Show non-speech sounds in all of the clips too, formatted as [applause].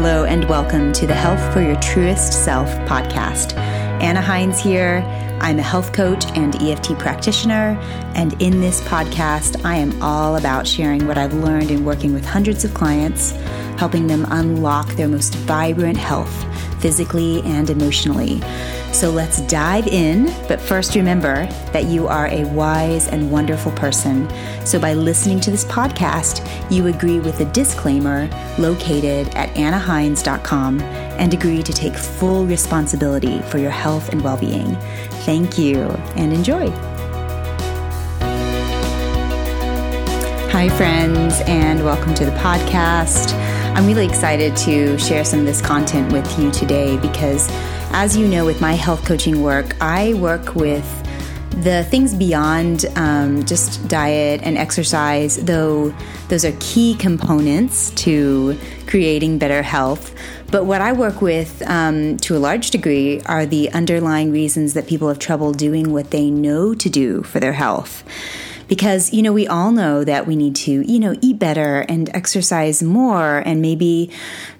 Hello, and welcome to the Health for Your Truest Self podcast. Anna Hines here. I'm a health coach and EFT practitioner, and in this podcast, I am all about sharing what I've learned in working with hundreds of clients, helping them unlock their most vibrant health physically and emotionally. So let's dive in, but first remember that you are a wise and wonderful person. So by listening to this podcast, you agree with the disclaimer located at annahines.com and agree to take full responsibility for your health and well being. Thank you and enjoy. Hi, friends, and welcome to the podcast. I'm really excited to share some of this content with you today because, as you know, with my health coaching work, I work with the things beyond um, just diet and exercise, though those are key components to creating better health. But what I work with um, to a large degree are the underlying reasons that people have trouble doing what they know to do for their health because you know we all know that we need to you know eat better and exercise more and maybe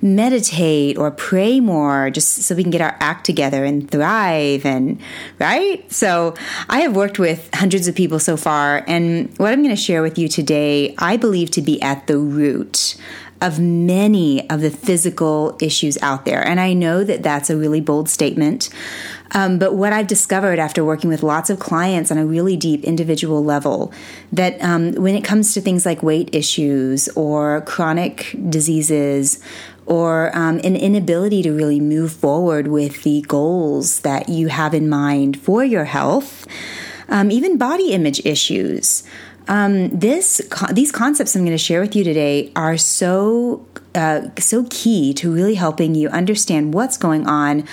meditate or pray more just so we can get our act together and thrive and right so i have worked with hundreds of people so far and what i'm going to share with you today i believe to be at the root of many of the physical issues out there. And I know that that's a really bold statement. Um, but what I've discovered after working with lots of clients on a really deep individual level, that um, when it comes to things like weight issues or chronic diseases or um, an inability to really move forward with the goals that you have in mind for your health, um, even body image issues. Um, this these concepts I'm going to share with you today are so uh, so key to really helping you understand what's going on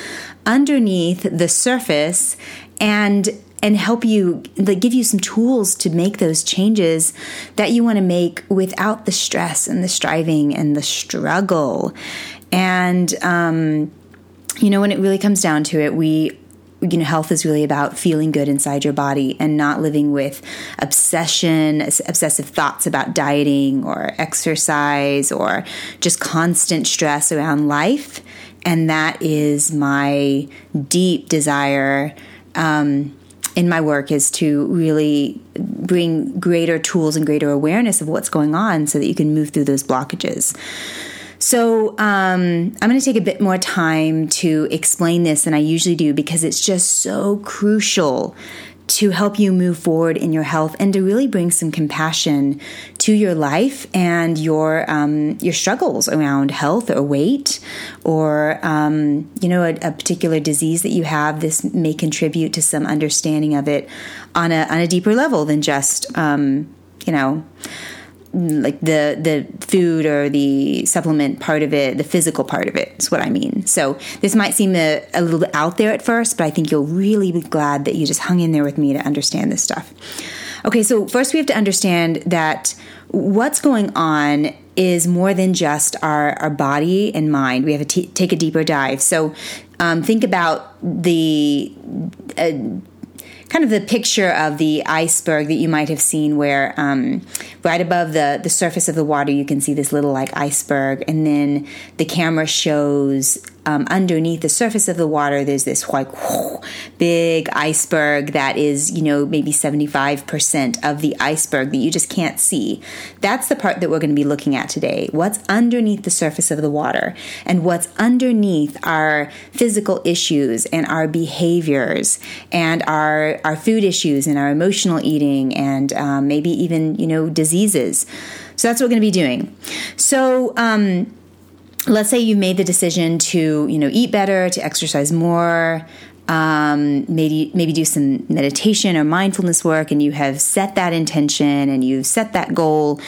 underneath the surface and and help you like give you some tools to make those changes that you want to make without the stress and the striving and the struggle. And um, you know when it really comes down to it we you know health is really about feeling good inside your body and not living with obsession obsessive thoughts about dieting or exercise or just constant stress around life. And that is my deep desire um, in my work is to really bring greater tools and greater awareness of what's going on so that you can move through those blockages so um, I'm going to take a bit more time to explain this than I usually do because it's just so crucial to help you move forward in your health and to really bring some compassion to your life and your um, your struggles around health or weight or um, you know a, a, particular disease that you have. This may contribute to some understanding of it on a on a deeper level than just um, you know like the the food or the supplement part of it, the physical part of it is what I mean. So this might seem a, a little bit out there at first, but I think you'll really be glad that you just hung in there with me to understand this stuff. Okay, so first we have to understand that what's going on is more than just our, our body and mind. We have to t- take a deeper dive. So um, think about the uh, kind of the picture of the iceberg that you might have seen where um, right above the, the surface of the water you can see this little like iceberg. And then the camera shows um, underneath the surface of the water, there's this like [laughs] big iceberg that is, you know, maybe 75% of the iceberg that you just can't see. That's the part that we're going to be looking at today. What's underneath the surface of the water and what's underneath our physical issues and our behaviors and our, our food issues and our emotional eating and um, maybe even, you know, diseases. So that's what we're going to be doing. So, um, let's say you made the decision to you know eat better to exercise more um, maybe maybe do some meditation or mindfulness work and you have set that intention and you've set that goal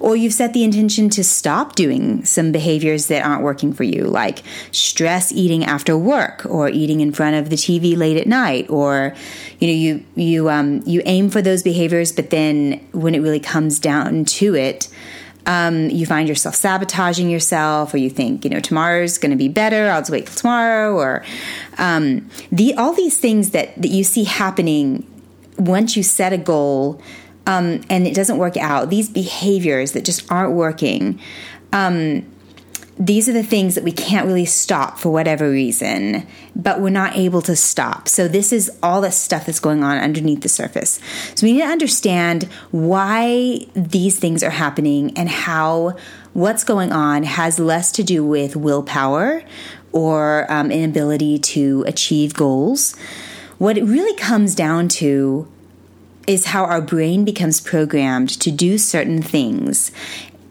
or you've set the intention to stop doing some behaviors that aren't working for you like stress eating after work or eating in front of the TV late at night or you know you you um, you aim for those behaviors but then when it really comes down to it um, you find yourself sabotaging yourself, or you think, you know, tomorrow's going to be better. I'll just wait till tomorrow, or um, the all these things that that you see happening once you set a goal um, and it doesn't work out. These behaviors that just aren't working. Um, these are the things that we can't really stop for whatever reason, but we're not able to stop. So, this is all the stuff that's going on underneath the surface. So, we need to understand why these things are happening and how what's going on has less to do with willpower or um, inability to achieve goals. What it really comes down to is how our brain becomes programmed to do certain things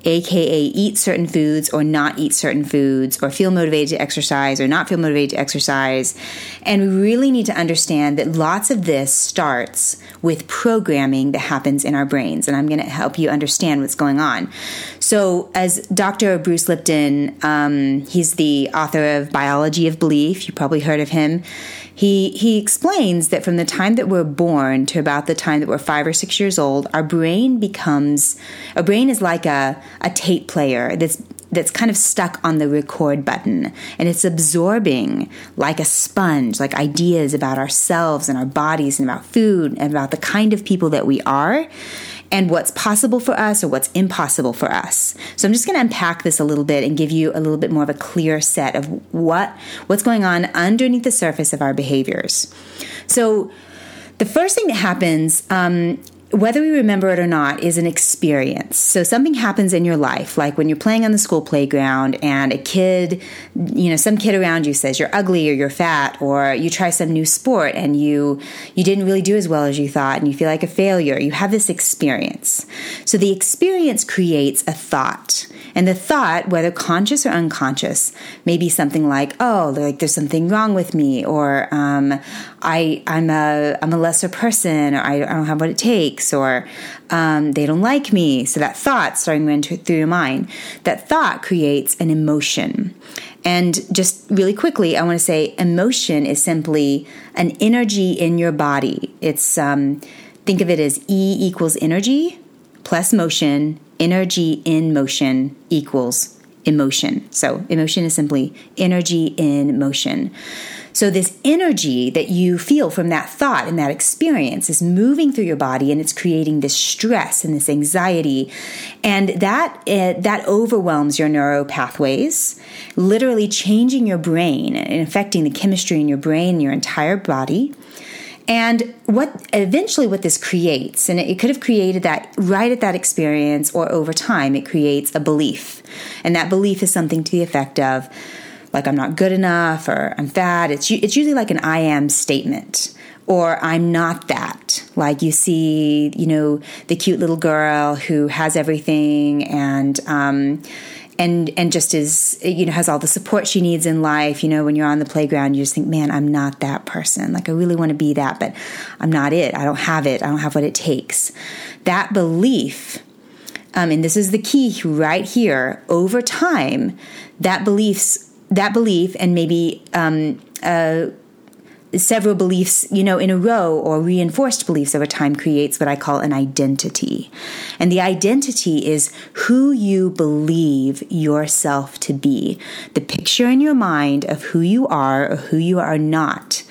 aka eat certain foods or not eat certain foods, or feel motivated to exercise or not feel motivated to exercise. And we really need to understand that lots of this starts with programming that happens in our brains. And I'm going to help you understand what's going on. So, as Dr. Bruce Lipton, um, he's the author of Biology of Belief, you probably heard of him. He, he explains that from the time that we're born to about the time that we're five or six years old, our brain becomes, a brain is like a, a tape player that's that's kind of stuck on the record button and it's absorbing like a sponge like ideas about ourselves and our bodies and about food and about the kind of people that we are and what's possible for us or what's impossible for us. So I'm just going to unpack this a little bit and give you a little bit more of a clear set of what what's going on underneath the surface of our behaviors. So the first thing that happens um, whether we remember it or not is an experience. So something happens in your life, like when you're playing on the school playground and a kid, you know, some kid around you says you're ugly or you're fat, or you try some new sport and you you didn't really do as well as you thought and you feel like a failure. You have this experience. So the experience creates a thought. And the thought, whether conscious or unconscious, may be something like, "Oh, like there's something wrong with me," or um, "I I'm a I'm a lesser person," or "I, I don't have what it takes," or um, "They don't like me." So that thought starting to through your mind, that thought creates an emotion. And just really quickly, I want to say emotion is simply an energy in your body. It's um, think of it as E equals energy plus motion energy in motion equals emotion. So, emotion is simply energy in motion. So, this energy that you feel from that thought and that experience is moving through your body and it's creating this stress and this anxiety. And that, uh, that overwhelms your neural pathways, literally changing your brain and affecting the chemistry in your brain your entire body. And what eventually what this creates, and it could have created that right at that experience or over time, it creates a belief. And that belief is something to the effect of, like, I'm not good enough or I'm fat. It's, it's usually like an I am statement or I'm not that. Like you see, you know, the cute little girl who has everything and, um, and and just is you know has all the support she needs in life you know when you're on the playground you just think man i'm not that person. Like i really want to be that but i'm not it. I don't have it. I don't have what it takes. That belief um, and this is the key right here over time that beliefs that belief and maybe um, uh, several beliefs, you know, in a row or reinforced beliefs over time creates what I call an identity. And the identity is who you believe yourself to be. The picture in your mind of who you are or who you are not.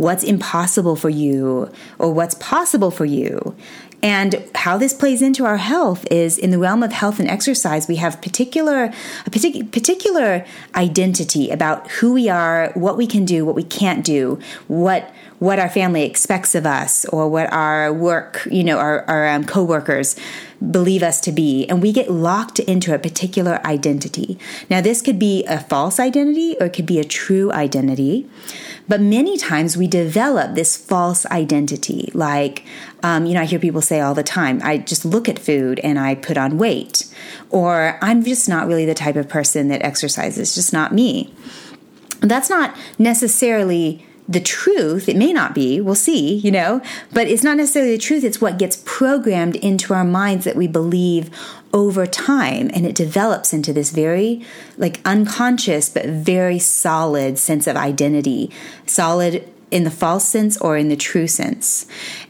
What's impossible for you or what's possible for you. And how this plays into our health is in the realm of health and exercise, we have particular a partic- particular identity about who we are, what we can do, what we can't do, what what our family expects of us, or what our work, you know, our, our um, coworkers believe us to be, and we get locked into a particular identity. Now, this could be a false identity or it could be a true identity. But many times we develop this false identity. Like, um, you know, I hear people say all the time, I just look at food and I put on weight. Or I'm just not really the type of person that exercises, just not me. That's not necessarily the truth. It may not be, we'll see, you know, but it's not necessarily the truth. It's what gets programmed into our minds that we believe over time. And it develops into this very, like, unconscious, but very solid sense of identity. Solid in the false sense or in the true sense.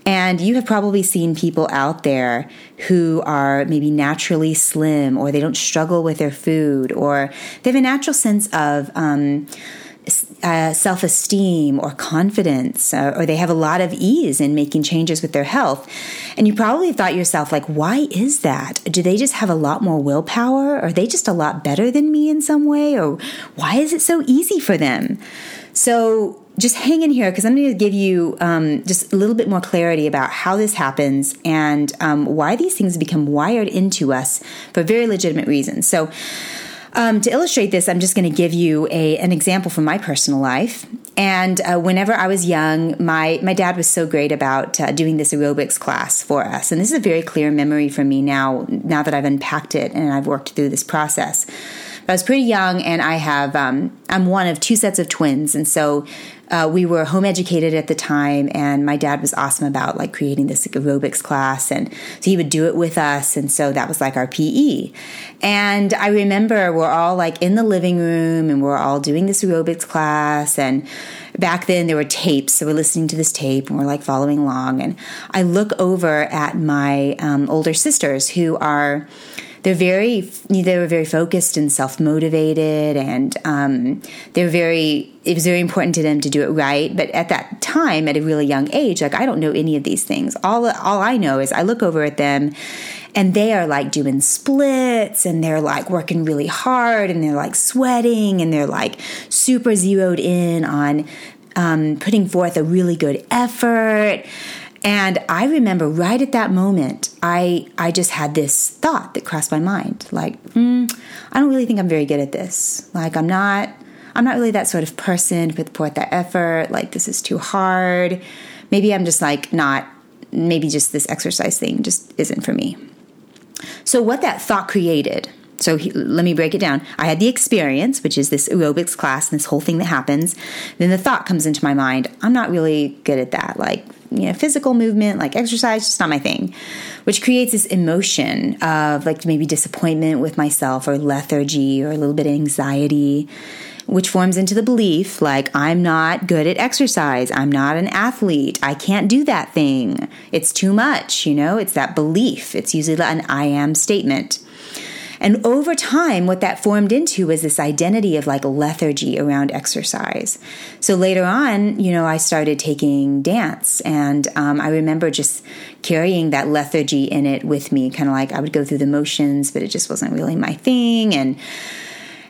And you have probably seen people out there who are maybe naturally slim or they don't struggle with their food or they have a natural sense of, um, uh, self esteem or confidence, uh, or they have a lot of ease in making changes with their health. And you probably thought yourself, like, why is that? Do they just have a lot more willpower? Are they just a lot better than me in some way? Or why is it so easy for them? So just hang in here because I'm going to give you um, just a little bit more clarity about how this happens and um, why these things become wired into us for very legitimate reasons. So, um, to illustrate this, I'm just going to give you a, an example from my personal life. And uh, whenever I was young, my, my dad was so great about uh, doing this aerobics class for us. And this is a very clear memory for me now, now that I've unpacked it and I've worked through this process. But I was pretty young, and I have um, I'm one of two sets of twins, and so uh, we were home educated at the time, and my dad was awesome about like creating this aerobics class, and so he would do it with us, and so that was like our PE. And I remember we're all like in the living room, and we're all doing this aerobics class, and back then there were tapes, so we're listening to this tape, and we're like following along, and I look over at my um, older sisters who are they're very they were very focused and self motivated, and um, they're very. It was very important to them to do it right. But at that time, at a really young age, like I don't know any of these things. All all I know is I look over at them, and they are like doing splits, and they're like working really hard, and they're like sweating, and they're like super zeroed in on um, putting forth a really good effort. And I remember right at that moment, I I just had this thought that crossed my mind, like, mm, I don't really think I'm very good at this. Like, I'm not I'm not really that sort of person to put forth that effort. Like, this is too hard. Maybe I'm just like not. Maybe just this exercise thing just isn't for me. So what that thought created so he, let me break it down. I had the experience, which is this aerobics class and this whole thing that happens. Then the thought comes into my mind. I'm not really good at that. Like you know physical movement like exercise just not my thing. Which creates this emotion of like maybe disappointment with myself or lethargy or a little bit of anxiety which forms into the belief like i'm not good at exercise. I'm not an athlete. I can't do that thing. It's too much you know? It's that belief. It's usually an i am statement and over time, what that formed into was this identity of like lethargy around exercise. So later on, you know, I started taking dance, and um, I remember just carrying that lethargy in it with me, kind of like I would go through the motions, but it just wasn't really my thing. And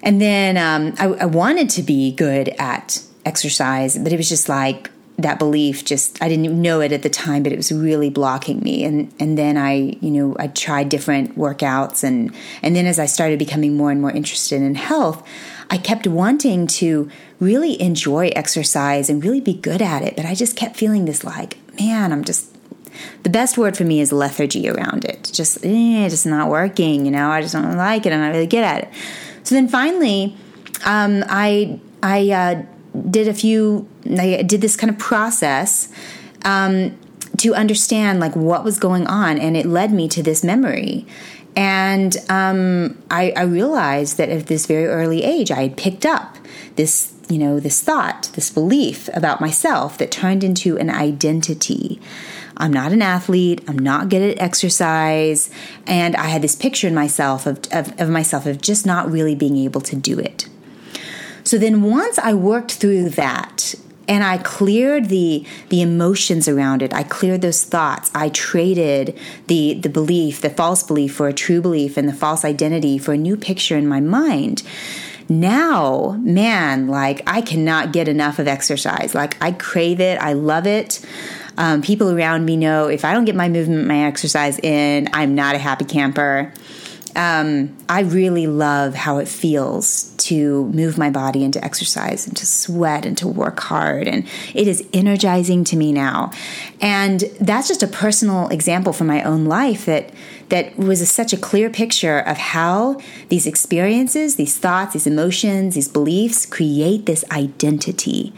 and then um, I, I wanted to be good at exercise, but it was just like that belief just I didn't know it at the time, but it was really blocking me. And and then I, you know, I tried different workouts and and then as I started becoming more and more interested in health, I kept wanting to really enjoy exercise and really be good at it, but I just kept feeling this like, man, I'm just the best word for me is lethargy around it. Just eh, just not working, you know. I just don't like it. I'm not really good at it. So then finally, um, I I uh, did a few I did this kind of process um, to understand like what was going on, and it led me to this memory. And um, I, I realized that at this very early age, I had picked up this, you know, this thought, this belief about myself that turned into an identity. I'm not an athlete. I'm not good at exercise. And I had this picture in myself of, of, of myself of just not really being able to do it. So then once I worked through that and I cleared the the emotions around it. I cleared those thoughts. I traded the the belief, the false belief for a true belief and the false identity for a new picture in my mind. Now, man, like I cannot get enough of exercise. Like I crave it. I love it. Um, people around me know if I don't get my movement, my exercise in, I'm not a happy camper um, I really love how it feels to move my body into exercise and to sweat and to work hard. And it is energizing to me now. And that's just a personal example from my own life that that was a, such a clear picture of how these experiences, these thoughts, these emotions, these beliefs create this identity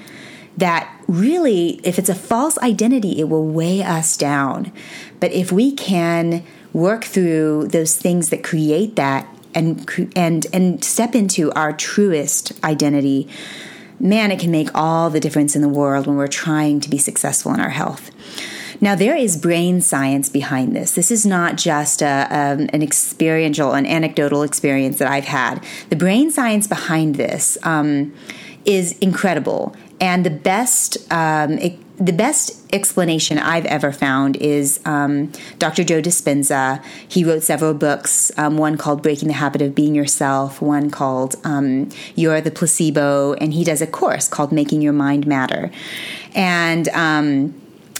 that really, if it's a false identity, it will weigh us down. But if we can work through those things that create that and and and step into our truest identity. Man it can make all the difference in the world when we're trying to be successful in our health. Now there is brain science behind this. This is not just a, um, an experiential an anecdotal experience that i've had. The brain science behind this um, is incredible. And the best, um, it, the best explanation I've ever found is um, Dr. Joe Dispenza. He wrote several books, um, one called Breaking the Habit of Being Yourself, one called um, You're the Placebo, and he does a course called Making Your Mind Matter. And um,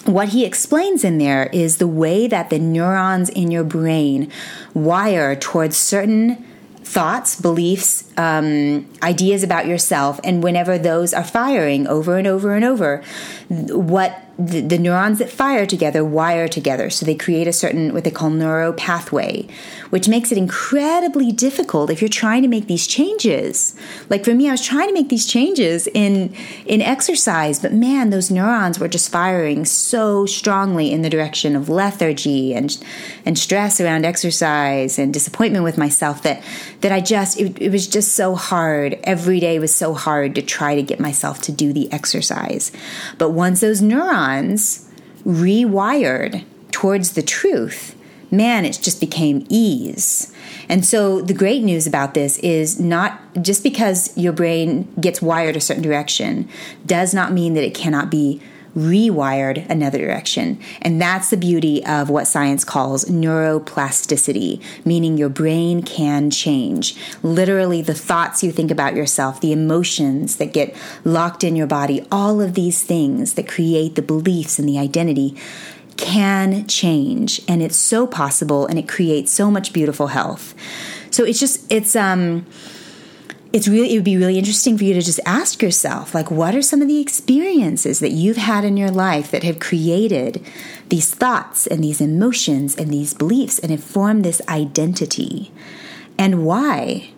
what he explains in there is the way that the neurons in your brain wire towards certain thoughts, beliefs, um, ideas about yourself, and whenever those are firing over and over and over, what the, the, neurons that fire together wire together. So they create a certain, what they call neuro pathway, which makes it incredibly difficult if you're trying to make these changes. Like for me, I was trying to make these changes in, in exercise, but man, those neurons were just firing so strongly in the direction of lethargy and, and stress around exercise and disappointment with myself that, that I just, it, it was just so hard. Every day was so hard to try to get myself to do the exercise. But once those neurons neurons rewired towards the truth, man, it just became ease. And so the great news about this is not just because your brain gets wired a certain direction does not mean that it cannot be rewired another direction. And that's the beauty of what science calls neuroplasticity, meaning your brain can change. Literally, the thoughts you think about yourself, the emotions that get locked in your body, all of these things that create the beliefs and the identity can change. And it's so possible and it creates so much beautiful health. So it's just, it's, um, it's really it would be really interesting for you to just ask yourself like what are some of the experiences that you've had in your life that have created these thoughts and these emotions and these beliefs and have formed this identity? And why?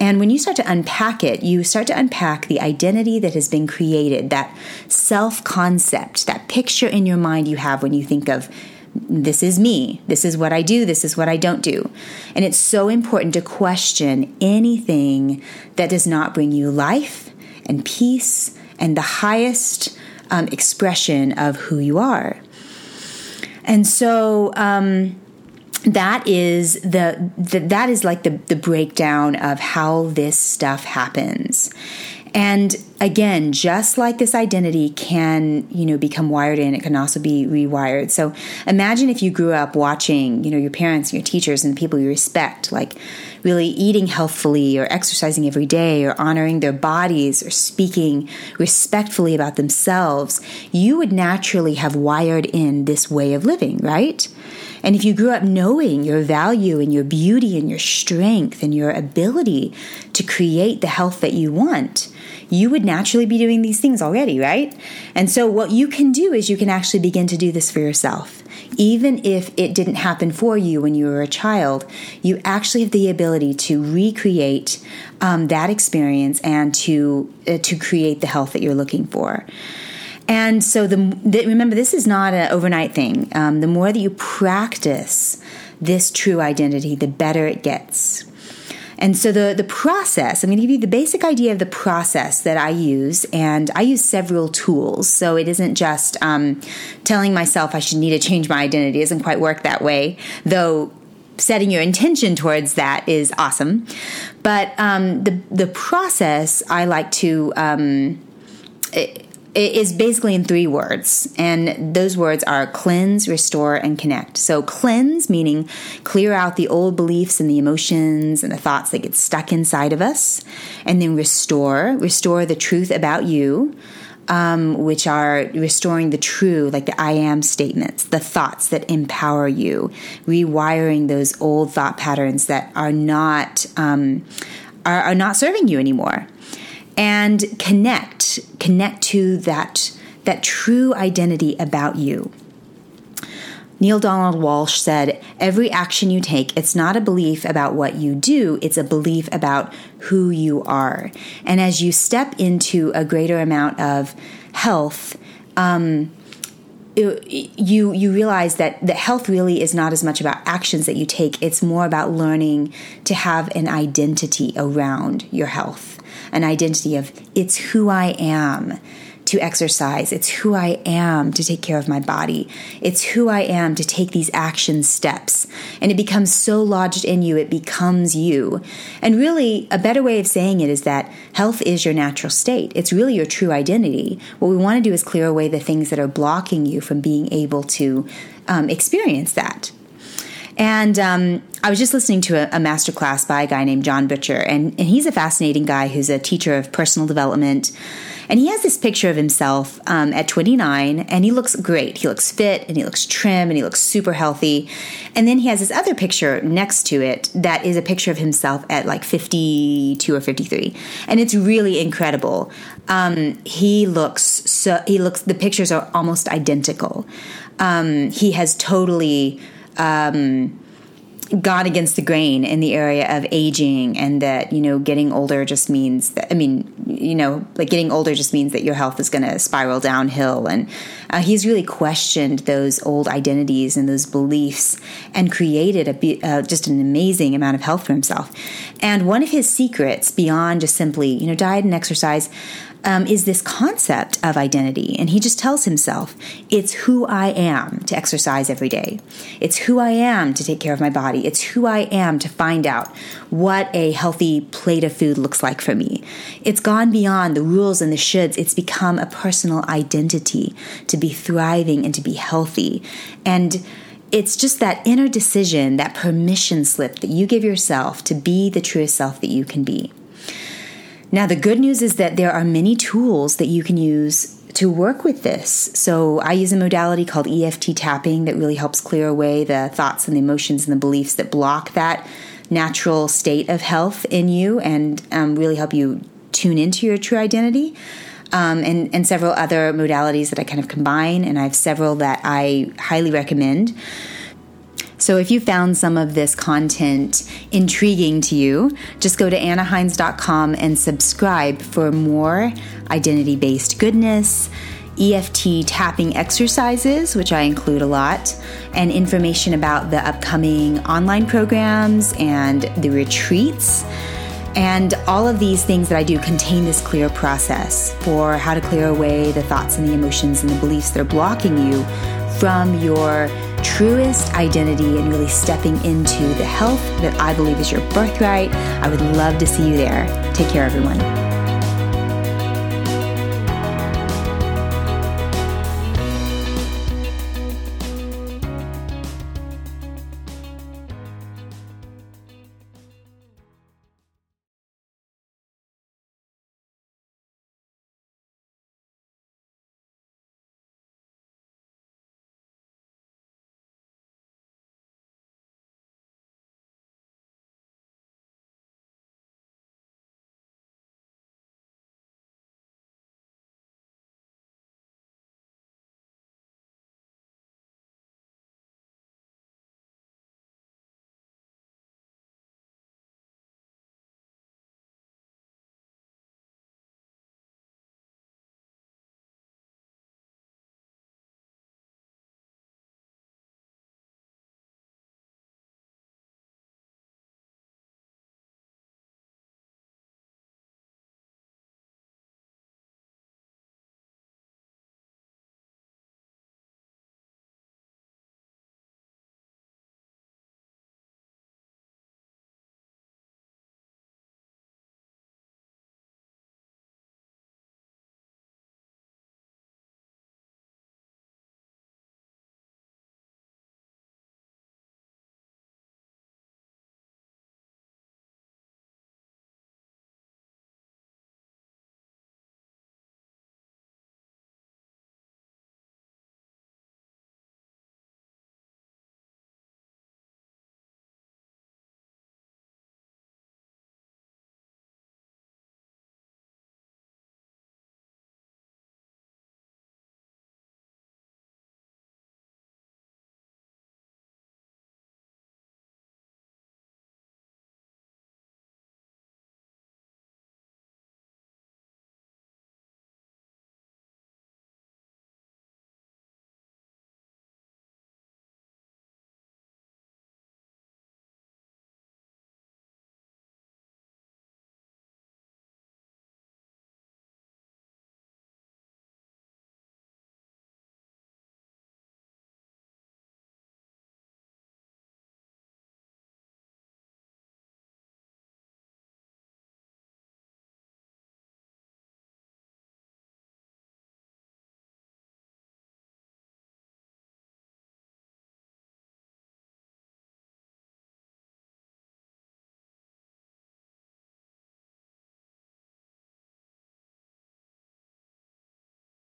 And when you start to unpack it, you start to unpack the identity that has been created, that self concept, that picture in your mind you have when you think of this is me. This is what I do. This is what I don't do. And it's so important to question anything that does not bring you life and peace and the highest um, expression of who you are. And so, um, that is the, the, that is like the the breakdown of how this stuff happens and again, just like this identity can, you know, become wired in, it can also be rewired. So imagine if you grew up watching, you know, your parents, and your teachers, and people you respect, like really eating healthfully or exercising every day or honoring their bodies or speaking respectfully about themselves, you would naturally have wired in this way of living, right? And if you grew up knowing your value and your beauty and your strength and your ability to create the health that you want, you would naturally be doing these things already, right? And so, what you can do is you can actually begin to do this for yourself. Even if it didn't happen for you when you were a child, you actually have the ability to recreate um, that experience and to uh, to create the health that you're looking for. And so, the, the remember, this is not an overnight thing. Um, the more that you practice this true identity, the better it gets. And so the, the process, I'm going to give you the basic idea of the process that I use, and I use several tools. So it isn't just um, telling myself I should need to change my identity. It doesn't quite work that way, though setting your intention towards that is awesome. But um, the, the process I like to. Um, is basically in three words, and those words are cleanse, restore, and connect. So, cleanse meaning clear out the old beliefs and the emotions and the thoughts that get stuck inside of us, and then restore, restore the truth about you. Um, which are restoring the true, like the I am statements, the thoughts that empower you, rewiring those old thought patterns that are not um, are, are not serving you anymore and connect connect to that that true identity about you Neale Donald Walsch said, Every action you take, it's not a belief about what you do, it's a belief about who you are. And as you step into a greater amount of health, um, you you realize that that health really is not as much about actions that you take it's more about learning to have an identity around your health an identity of it's who I am to exercise. It's who I am to take care of my body. It's who I am to take these action steps. And it becomes so lodged in you, it becomes you. And really, a better way of saying it is that health is your natural state. It's really your true identity. What we want to do is clear away the things that are blocking you from being able to um, experience that. And um, I was just listening to a, a master class by a guy named Jon Butcher, and, and he's a fascinating guy who's a teacher of personal development. And he has this picture of himself um, at 29, and he looks great. He looks fit, and he looks trim, and he looks super healthy. And then he has this other picture next to it that is a picture of himself at like 52 or 53, and it's really incredible. Um, he looks so. He looks. The pictures are almost identical. Um, he has totally um, gone against the grain in the area of aging and that you know getting older just means that i mean you know like getting older just means that your health is going to spiral downhill. And uh, he's really questioned those old identities and those beliefs and created a uh, just an amazing amount of health for himself. And one of his secrets beyond just simply you know diet and exercise um, is this concept of identity. And he just tells himself, it's who I am to exercise every day. It's who I am to take care of my body. It's who I am to find out what a healthy plate of food looks like for me. It's gone beyond the rules and the shoulds. It's become a personal identity to be thriving and to be healthy. And it's just that inner decision, that permission slip that you give yourself to be the truest self that you can be. Now, the good news is that there are many tools that you can use to work with this. So, I use a modality called EFT tapping that really helps clear away the thoughts and the emotions and the beliefs that block that natural state of health in you and um, really help you tune into your true identity. Um, and, and several other modalities that I kind of combine, and I have several that I highly recommend. So if you found some of this content intriguing to you, just go to annahines.com and subscribe for more identity based goodness. EFT tapping exercises, which I include a lot, and information about the upcoming online programs and the retreats. And all of these things that I do contain this clear process for how to clear away the thoughts and the emotions and the beliefs that are blocking you from your truest identity and really stepping into the health that I believe is your birthright. I would love to see you there. Take care, everyone.